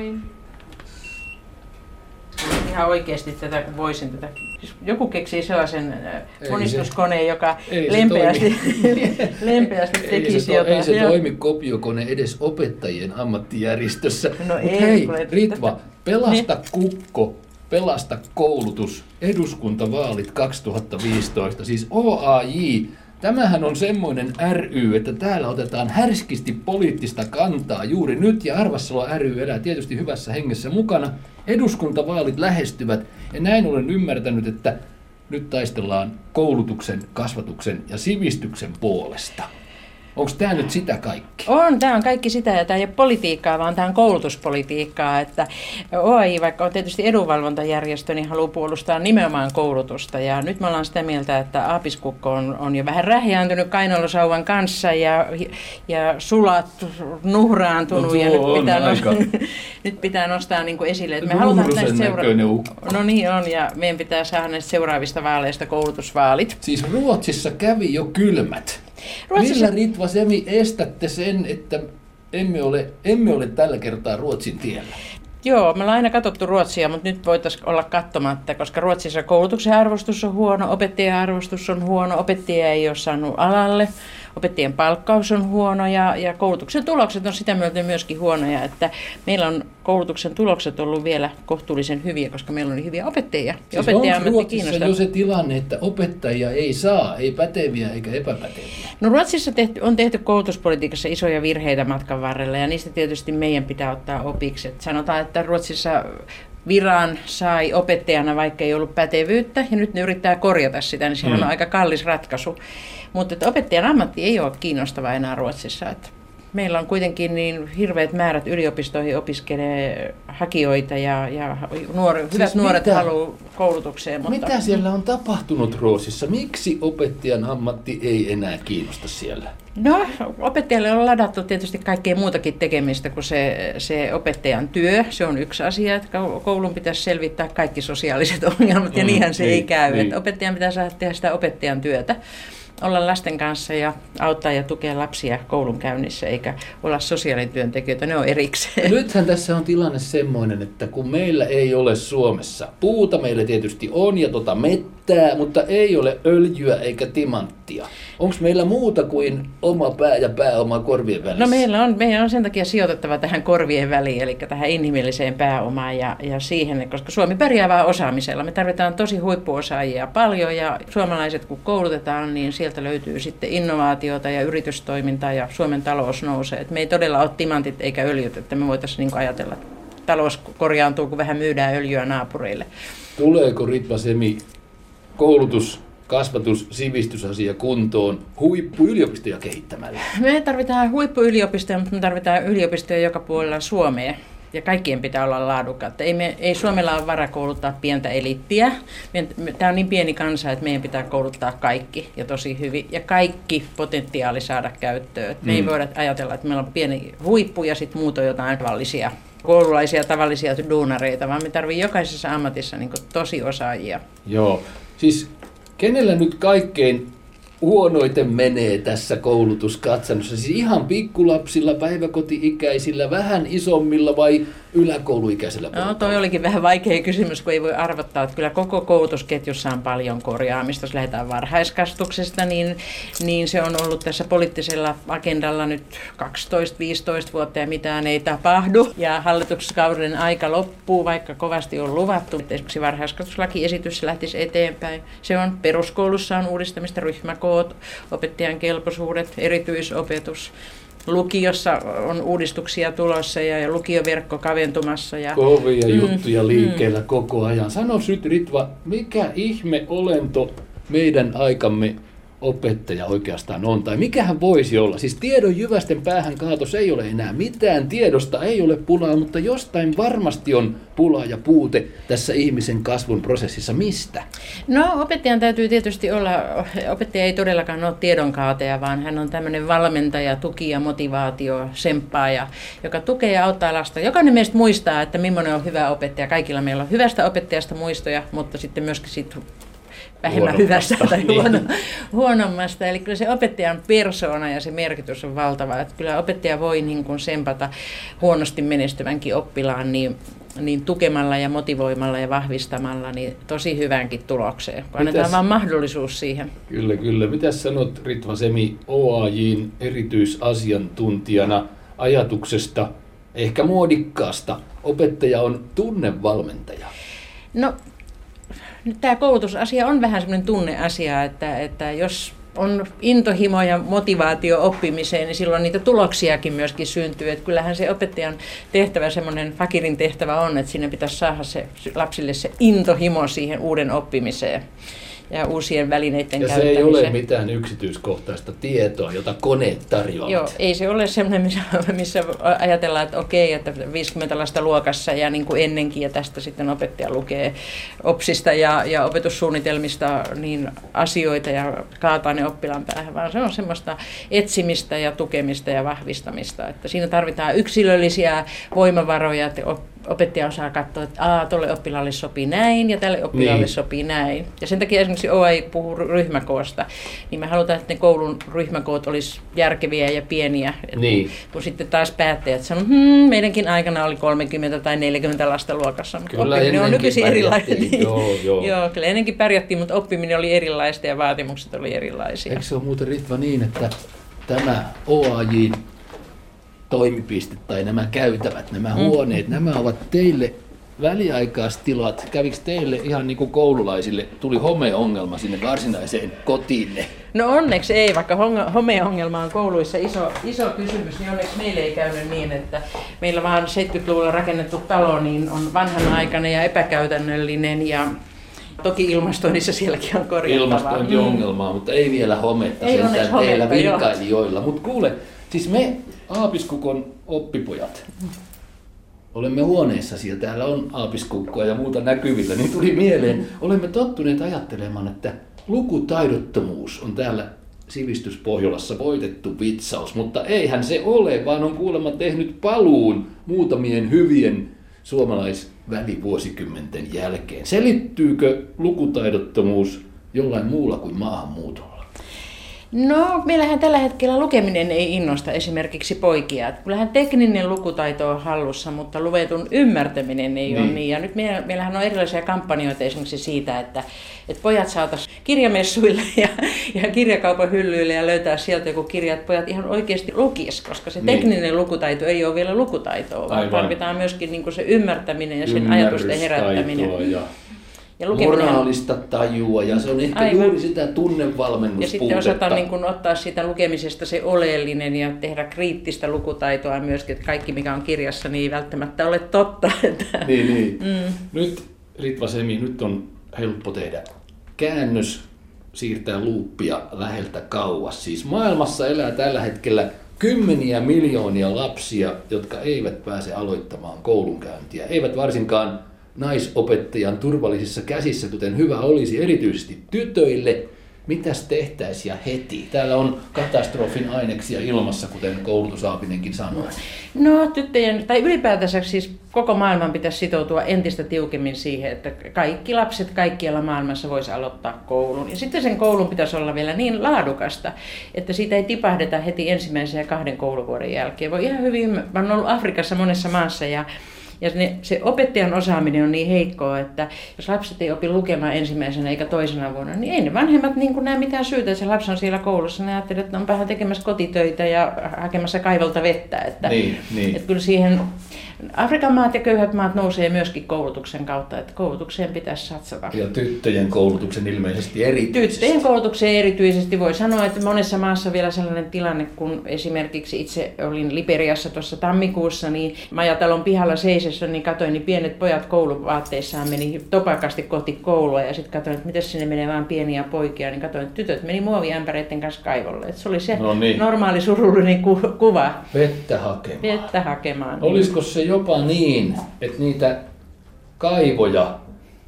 Moi. Ihan oikeasti tätä, kun voisin tätä. Siis joku keksii sellaisen äh, monistuskoneen, joka ei se lempeästi, lempeästi Ei tekisi se, to, ei se toimi kopiokone edes opettajien ammattijärjestössä. No Mut ei, hei, Ritva, pelasta kukko, pelasta koulutus, eduskuntavaalit 2015, siis OAJ. Tämähän on semmoinen ry, että täällä otetaan härskisti poliittista kantaa juuri nyt, ja Arvassalo ry elää tietysti hyvässä hengessä mukana. Eduskuntavaalit lähestyvät, ja näin olen ymmärtänyt, että nyt taistellaan koulutuksen, kasvatuksen ja sivistyksen puolesta. Onko tämä nyt sitä kaikki? On, tämä on kaikki sitä, ja tämä ei ole politiikkaa, vaan tämä on koulutuspolitiikkaa. Että OAI, vaikka on tietysti edunvalvontajärjestö, niin haluaa puolustaa nimenomaan koulutusta. Ja nyt me ollaan sitä mieltä, että aapiskukko on, on jo vähän rähjääntynyt kainalosauvan kanssa ja, ja sulat nuhraantunut. No ja nyt on pitää, aika- nyt pitää nostaa niin kuin esille, että me halutaan näistä ukko. No niin on, ja meidän pitää saada näistä seuraavista vaaleista koulutusvaalit. Siis Ruotsissa kävi jo kylmät. Ruotsissa- Millä Ritva Semi estätte sen, että emme ole, emme ole tällä kertaa Ruotsin tiellä? Joo, me ollaan aina katsottu Ruotsia, mutta nyt voitaisiin olla katsomatta, koska Ruotsissa koulutuksen arvostus on huono, opettajien arvostus on huono, opettajia ei ole saanut alalle, opettajien palkkaus on huono ja, ja koulutuksen tulokset on sitä myöten myöskin huonoja, että meillä on koulutuksen tulokset ollut vielä kohtuullisen hyviä, koska meillä niin hyviä opettajia. Ja Siis opettaja onko Ruotsissa jo se tilanne, että opettajia ei saa, ei päteviä eikä epäpäteviä? No Ruotsissa tehty, on tehty koulutuspolitiikassa isoja virheitä matkan varrella ja niistä tietysti meidän pitää ottaa opiksi. Et sanotaan, että Ruotsissa viran sai opettajana, vaikka ei ollut pätevyyttä, ja nyt ne yrittää korjata sitä, niin sehän Mm. on aika kallis ratkaisu. Mutta että opettajan ammatti ei ole kiinnostava enää Ruotsissa. Että meillä on kuitenkin niin hirveät määrät yliopistoihin opiskelee hakijoita ja, ja nuori, hyvät Siis nuoret mitä? haluaa koulutukseen. Mutta... Mitä siellä on tapahtunut Ruotsissa? Miksi opettajan ammatti ei enää kiinnosta siellä? No, opettajalle on ladattu tietysti kaikkea muutakin tekemistä kuin se, se opettajan työ. Se on yksi asia, että koulun pitäisi selvittää kaikki sosiaaliset ongelmat, ja Mm, niinhän se ei niin, käy. niin. Että opettajan pitää saada tehdä sitä opettajan työtä, olla lasten kanssa ja auttaa ja tukea lapsia koulun käynnissä, eikä olla sosiaalityöntekijöitä, ne on erikseen. Nythän tässä on tilanne semmoinen, että kun meillä ei ole Suomessa puuta, meillä tietysti on ja tota mettää, mutta ei ole öljyä eikä timanttia. Onko meillä muuta kuin oma pää ja pääoma korvien välissä? No meillä on, meidän on sen takia sijoitettava tähän korvien väliin, eli tähän inhimilliseen pääomaan ja, ja siihen, koska Suomi pärjää vain osaamisella. Me tarvitaan tosi huippuosaajia paljon ja suomalaiset kun koulutetaan, niin sieltä löytyy sitten innovaatiota ja yritystoimintaa ja Suomen talous nousee. Et me ei todella ole timantit eikä öljyt, että me voitaisiin niin ajatella, että talous korjaantuu, kun vähän myydään öljyä naapureille. Tuleeko Ritva Semi koulutus, kasvatus, sivistysasia kuntoon huippuyliopistoja kehittämällä? Me tarvitaan huippuyliopistoja, mutta me tarvitaan yliopistoja joka puolella Suomea. Ja kaikkien pitää olla laadukkaita. Ei, me, ei Suomella ole varaa kouluttaa pientä elittiä. Tämä on niin pieni kansa, että meidän pitää kouluttaa kaikki ja tosi hyvin. Ja kaikki potentiaali saada käyttöön. Me ei Mm. voida ajatella, että meillä on pieni huippu ja sitten muut on jotain tavallisia koululaisia, tavallisia duunareita, vaan me tarvitsemme jokaisessa ammatissa niin tosi osaajia. Joo, siis kenellä nyt kaikkein huonoiten menee tässä koulutuskatsannossa? Siis ihan pikkulapsilla, päiväkoti-ikäisillä, vähän isommilla vai yläkouluikäisillä? No toi olikin vähän vaikea kysymys, kun ei voi arvottaa, että kyllä koko koulutusketjussa on paljon korjaamista. Jos lähdetään varhaiskasvatuksesta, niin, niin se on ollut tässä poliittisella agendalla nyt 12-15 vuotta ja mitään ei tapahdu. Ja hallituskauden aika loppuu, vaikka kovasti on luvattu. että Esimerkiksi varhaiskasvatuslakiesitys lähtisi eteenpäin. Se on peruskoulussa on uudistamista, ryhmäkoot, opettajan kelpoisuudet, erityisopetus. Lukiossa on uudistuksia tulossa ja ja lukioverkko kaventumassa. Ja Kovia Mm, juttuja liikkeellä koko ajan. Sano nyt Ritva, mikä ihme olento meidän aikamme opettaja oikeastaan on, tai mikähän voisi olla. Siis tiedon jyvästen päähän kaatos ei ole enää mitään, tiedosta ei ole pulaa, mutta jostain varmasti on pula ja puute tässä ihmisen kasvun prosessissa. Mistä? No opettajan täytyy tietysti olla, opettaja ei todellakaan ole tiedonkaateja, vaan hän on tämmöinen valmentaja, tuki ja motivaatio, semppaaja, joka tukee ja auttaa lasta. Jokainen meistä muistaa, että millainen on hyvä opettaja. Kaikilla meillä on hyvästä opettajasta muistoja, mutta sitten myöskin siitä vähemmän hyvästä tai niin. huono, huonommasta. Eli kyllä se opettajan persoona ja se merkitys on valtava. Että kyllä opettaja voi niin kuin sempata huonosti menestyvänkin oppilaan niin niin tukemalla ja motivoimalla ja vahvistamalla niin tosi hyvänkin tulokseen, kun annetaan Mitäs, vain mahdollisuus siihen. Kyllä, kyllä. Mitä sanot Ritva Semi OAJin erityisasiantuntijana ajatuksesta, ehkä muodikkaasta, opettaja on tunnevalmentaja? No, nyt tämä koulutusasia on vähän semmoinen tunneasia, että, että jos on intohimo ja motivaatio oppimiseen, niin silloin niitä tuloksiakin myöskin syntyy. Että kyllähän se opettajan tehtävä, semmoinen fakirin tehtävä on, että sinne pitäisi saada se lapsille se intohimo siihen uuden oppimiseen ja uusien välineiden ja se ei ole mitään yksityiskohtaista tietoa, jota koneet tarjoavat. Joo, ei se ole sellainen, missä, missä ajatellaan, että okei, että 50 lasta luokassa ja niin kuin ennenkin, ja tästä sitten opettaja lukee OPSista ja, ja opetussuunnitelmista niin asioita ja kaataa ne oppilaan päähän, vaan se on semmoista etsimistä ja tukemista ja vahvistamista. Että siinä tarvitaan yksilöllisiä voimavaroja, että opettaja osaa katsoa, että tuolle oppilaalle sopii näin ja tälle oppilaalle niin. sopii näin. Ja sen takia esimerkiksi OAI puhuu ryhmäkoosta, niin me halutaan, että ne koulun ryhmäkoot olisi järkeviä ja pieniä. Niin. Kun sitten taas päättäjät sanoo, hmm, meidänkin aikana oli 30 tai 40 lasta luokassa, mutta kyllä oppiminen on nykyisin erilaista. Joo, joo. joo, kyllä ennenkin pärjättiin, mutta oppiminen oli erilaista ja vaatimukset oli erilaisia. Eikö se ole muuten Ritva niin, että tämä OAJ toimipiste tai nämä käytävät, nämä mm. huoneet, nämä ovat teille väliaikaistilat. Kävikö teille ihan niin kuin koululaisille, tuli homeongelma sinne varsinaiseen kotiinne? No onneksi ei, vaikka homeongelma on kouluissa iso, iso kysymys, niin onneksi meille ei käynyt niin, että meillä vaan 70-luvulla rakennettu talo niin on vanhanaikainen ja epäkäytännöllinen ja Toki ilmastoinnissa sielläkin on korjattavaa. Ilmastointiongelmaa, mm. mutta ei vielä hometta ei sentään teillä virkailijoilla. Mutta kuule, siis me Aapiskukon oppipojat. Olemme huoneessasi ja täällä on aapiskukkoa ja muuta näkyvillä, niin tuli mieleen, olemme tottuneet ajattelemaan, että lukutaidottomuus on täällä sivistyspohjolassa voitettu vitsaus, mutta eihän se ole, vaan on kuulemma tehnyt paluun muutamien hyvien suomalaisvälivuosikymmenten jälkeen. Selittyykö lukutaidottomuus jollain muulla kuin maahanmuutolla? No, meillähän tällä hetkellä lukeminen ei innosta esimerkiksi poikia. Kyllähän tekninen lukutaito on hallussa, mutta luvetun ymmärtäminen ei niin. ole niin. Ja nyt meillähän on erilaisia kampanjoita esimerkiksi siitä, että, että pojat saataisiin kirjamessuille ja, ja kirjakaupan hyllyille ja löytää sieltä joku kirja, että pojat ihan oikeasti lukis, koska se niin. tekninen lukutaito ei ole vielä lukutaitoa, vaan Aivan. tarvitaan myöskin niin se ymmärtäminen ja sen ajatusten herättäminen. Ja ja lukeminen... moraalista tajua ja se on ehkä Aivan. juuri sitä tunnevalmennuspuutetta. Ja sitten osata niin kuin ottaa siitä lukemisesta se oleellinen ja tehdä kriittistä lukutaitoa myöskin, että kaikki mikä on kirjassa niin ei välttämättä ole totta. Että... Niin, niin. Mm. Nyt Ritva Semi, nyt on helppo tehdä käännös, siirtää luuppia läheltä kauas. Siis maailmassa elää tällä hetkellä kymmeniä miljoonia lapsia, jotka eivät pääse aloittamaan koulunkäyntiä, eivät varsinkaan naisopettajan turvallisissa käsissä, kuten hyvä olisi erityisesti tytöille, mitäs tehtäisiin ja heti? Täällä on katastrofin aineksia ilmassa, kuten koulutusaapinenkin sanoi. No tyttöjen, tai ylipäätänsä siis koko maailman pitäisi sitoutua entistä tiukemmin siihen, että kaikki lapset kaikkialla maailmassa voisi aloittaa koulun. Ja sitten sen koulun pitäisi olla vielä niin laadukasta, että siitä ei tipahdeta heti ensimmäisen ja kahden kouluvuoden jälkeen. Voi ihan hyvin, mä olen ollut Afrikassa monessa maassa ja ja ne, se opettajan osaaminen on niin heikkoa, että jos lapset ei opi lukemaan ensimmäisenä eikä toisena vuonna, niin ei ne vanhemmat niin näe mitään syytä, että se lapsi on siellä koulussa. Ne ajattelee, että on vähän tekemässä kotitöitä ja hakemassa kaivolta vettä. Että, niin, niin. että kyllä siihen Afrikan maat ja köyhät maat nousee myöskin koulutuksen kautta, että koulutukseen pitäisi satsata. Ja tyttöjen koulutuksen ilmeisesti erityisesti. Tyttöjen koulutukseen erityisesti voi sanoa, että monessa maassa vielä sellainen tilanne, kun esimerkiksi itse olin Liberiassa tuossa tammikuussa, niin majatalon pihalla seisessä, niin katsoin, niin pienet pojat kouluvaatteissaan meni topakasti kohti koulua ja sitten katsoin, että miten sinne menee vain pieniä poikia, niin katsoin, että tytöt meni muoviämpäreiden kanssa kaivolle. Että se oli se no niin. normaali surullinen ku- kuva. Vettä hakemaan. Vettä hakemaan. Olisiko se jopa niin, että niitä kaivoja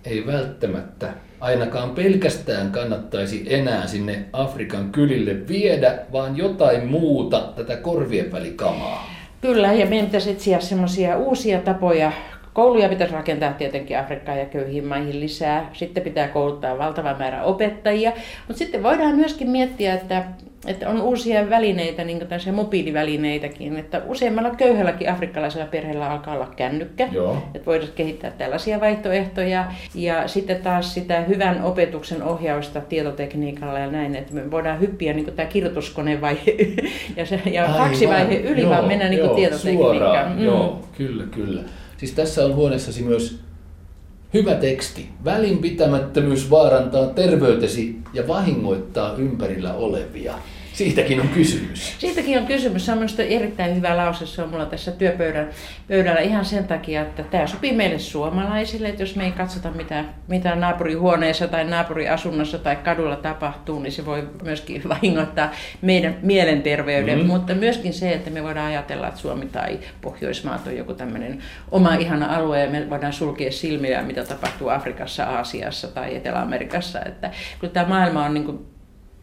ei välttämättä ainakaan pelkästään kannattaisi enää sinne Afrikan kylille viedä, vaan jotain muuta, tätä korvien välikamaa. Kyllä, ja meidän pitäisi etsiä semmoisia uusia tapoja Kouluja pitäisi rakentaa tietenkin Afrikkaan ja köyhiin maihin lisää. Sitten pitää kouluttaa valtava määrä opettajia. Mutta sitten voidaan myöskin miettiä, että että on uusia välineitä, niin kuin mobiilivälineitäkin, että useimmalla köyhälläkin afrikkalaisella perheellä alkaa olla kännykkä, Joo. että voidaan kehittää tällaisia vaihtoehtoja, ja sitten taas sitä hyvän opetuksen ohjausta tietotekniikalla ja näin, että me voidaan hyppiä niin tämä kirjoituskonevaihe ja, se, ja faksivaihe yli, joo, vaan mennä niin tietotekniikkaan. Mm. Joo, kyllä, kyllä. Siis tässä on huoneessasi myös Hyvä teksti. Välinpitämättömyys vaarantaa terveytesi ja vahingoittaa ympärillä olevia. Siitäkin on kysymys. Siitäkin on kysymys. Se on minusta erittäin hyvä lause. Se on mulla tässä työpöydällä ihan sen takia, että tämä sopii meille suomalaisille. Että jos me ei katsota, mitä, mitä naapurihuoneessa tai naapuriasunnossa tai kadulla tapahtuu, niin se voi myöskin vahingoittaa meidän mielenterveyden. Mm. Mutta myöskin se, että me voidaan ajatella, että Suomi tai Pohjoismaat on joku tämmöinen oma ihana alue ja me voidaan sulkea silmiä, mitä tapahtuu Afrikassa, Aasiassa tai Etelä-Amerikassa. Että kyllä tämä maailma on niin kuin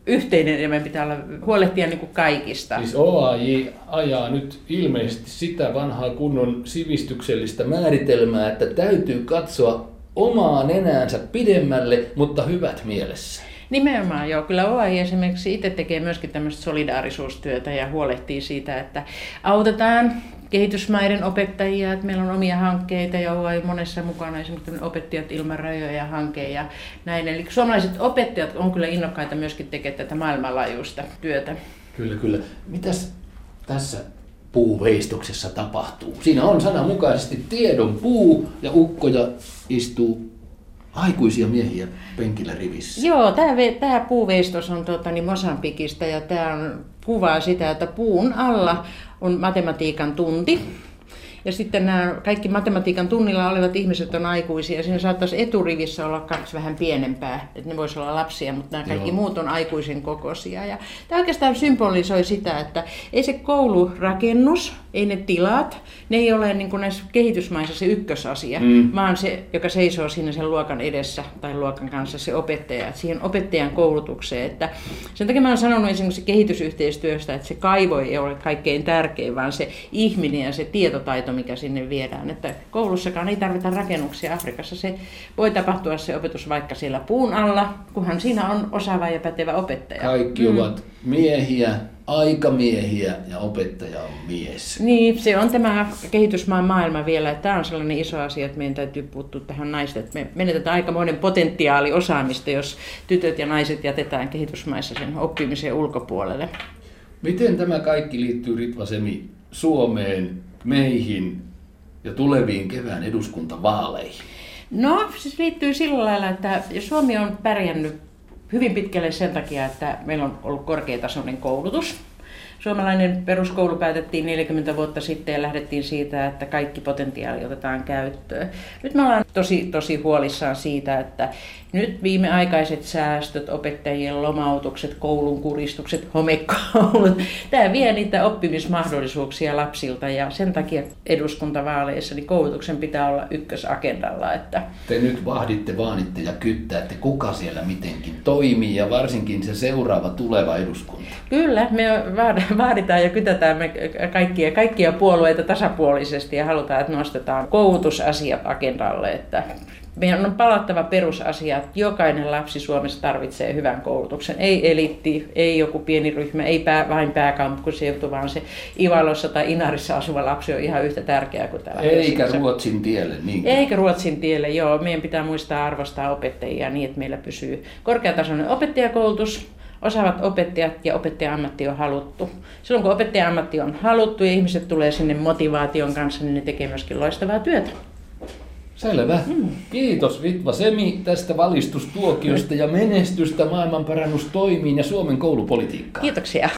yhteinen ja meidän pitää olla, huolehtia niin kuin kaikista. Siis OAJ ajaa nyt ilmeisesti sitä vanhaa kunnon sivistyksellistä määritelmää, että täytyy katsoa omaa nenäänsä pidemmälle, mutta hyvät mielessä. Nimenomaan joo. Kyllä OAI esimerkiksi itse tekee myöskin tämmöistä solidaarisuustyötä ja huolehtii siitä, että autetaan kehitysmaiden opettajia, että meillä on omia hankkeita ja OAI monessa mukana, esimerkiksi opettajat ilman rajoja hanke ja näin. Eli suomalaiset opettajat on kyllä innokkaita myöskin tekemään tätä maailmanlaajuista työtä. Kyllä, kyllä. Mitäs tässä puuveistoksessa tapahtuu? Siinä on sananmukaisesti tiedon puu ja ukkoja istuu aikuisia miehiä penkillä rivissä. Joo, tämä, tämä puuveistos on tuota, niin Mosambikista ja tämä kuvaa sitä, että puun alla on matematiikan tunti. Ja sitten nämä kaikki matematiikan tunnilla olevat ihmiset on aikuisia. Ja siinä saattaisi eturivissä olla kaksi vähän pienempää, että ne voisi olla lapsia, mutta nämä kaikki Joo. muut on aikuisen kokoisia. Ja tämä oikeastaan symbolisoi sitä, että ei se koulurakennus, ei ne tilat, ne ei ole niin kuin näissä kehitysmaissa se ykkösasia, mm. vaan se, joka seisoo siinä sen luokan edessä tai luokan kanssa, se opettaja, että siihen opettajan koulutukseen. Että sen takia mä olen sanonut esimerkiksi kehitysyhteistyöstä, että se kaivo ei ole kaikkein tärkein, vaan se ihminen ja se tietotaito, mikä sinne viedään. Että koulussakaan ei tarvita rakennuksia Afrikassa. Se voi tapahtua se opetus vaikka siellä puun alla, kunhan siinä on osaava ja pätevä opettaja. Kaikki mm. ovat miehiä, aikamiehiä ja opettaja on mies. Niin, se on tämä kehitysmaan maailma vielä. Tämä on sellainen iso asia, että meidän täytyy puuttua tähän naisten. Me menetetään aikamoinen potentiaali osaamista, jos tytöt ja naiset jätetään kehitysmaissa sen oppimisen ulkopuolelle. Miten tämä kaikki liittyy Ritva Semi Suomeen, meihin ja tuleviin kevään eduskuntavaaleihin? No, se liittyy sillä lailla, että Suomi on pärjännyt hyvin pitkälle sen takia, että meillä on ollut korkeatasoinen koulutus. Suomalainen peruskoulu päätettiin 40 vuotta sitten ja lähdettiin siitä, että kaikki potentiaali otetaan käyttöön. Nyt me ollaan tosi, tosi huolissaan siitä, että nyt viimeaikaiset säästöt, opettajien lomautukset, koulun kuristukset, homekoulut, tämä vie niitä oppimismahdollisuuksia lapsilta ja sen takia eduskuntavaaleissa niin koulutuksen pitää olla ykkösagendalla. Että... Te nyt vahditte, vaanitte ja kyttäätte, kuka siellä mitenkin toimii ja varsinkin se seuraava tuleva eduskunta. Kyllä, me vaaditaan ja kytätään me kaikkia, kaikkia puolueita tasapuolisesti ja halutaan, että nostetaan koulutusasiat agendalle, että meidän on palattava perusasia, että jokainen lapsi Suomessa tarvitsee hyvän koulutuksen. Ei elitti, ei joku pieni ryhmä, ei pää, vain pääkaupunkiseutu, vaan se Ivalossa tai Inarissa asuva lapsi on ihan yhtä tärkeä kuin täällä. Eikä Ruotsin tielle. Niin. Eikä Ruotsin tielle, joo. Meidän pitää muistaa arvostaa opettajia niin, että meillä pysyy korkeatasoinen opettajakoulutus, osaavat opettajat ja opettaja-ammatti on haluttu. Silloin kun opettaja-ammatti on haluttu ja ihmiset tulee sinne motivaation kanssa, niin ne tekee myöskin loistavaa työtä. Selvä. Mm. Kiitos Vitva Semi tästä valistustuokiosta ja menestystä maailmanparannustoimiin ja Suomen koulupolitiikkaan. Kiitoksia.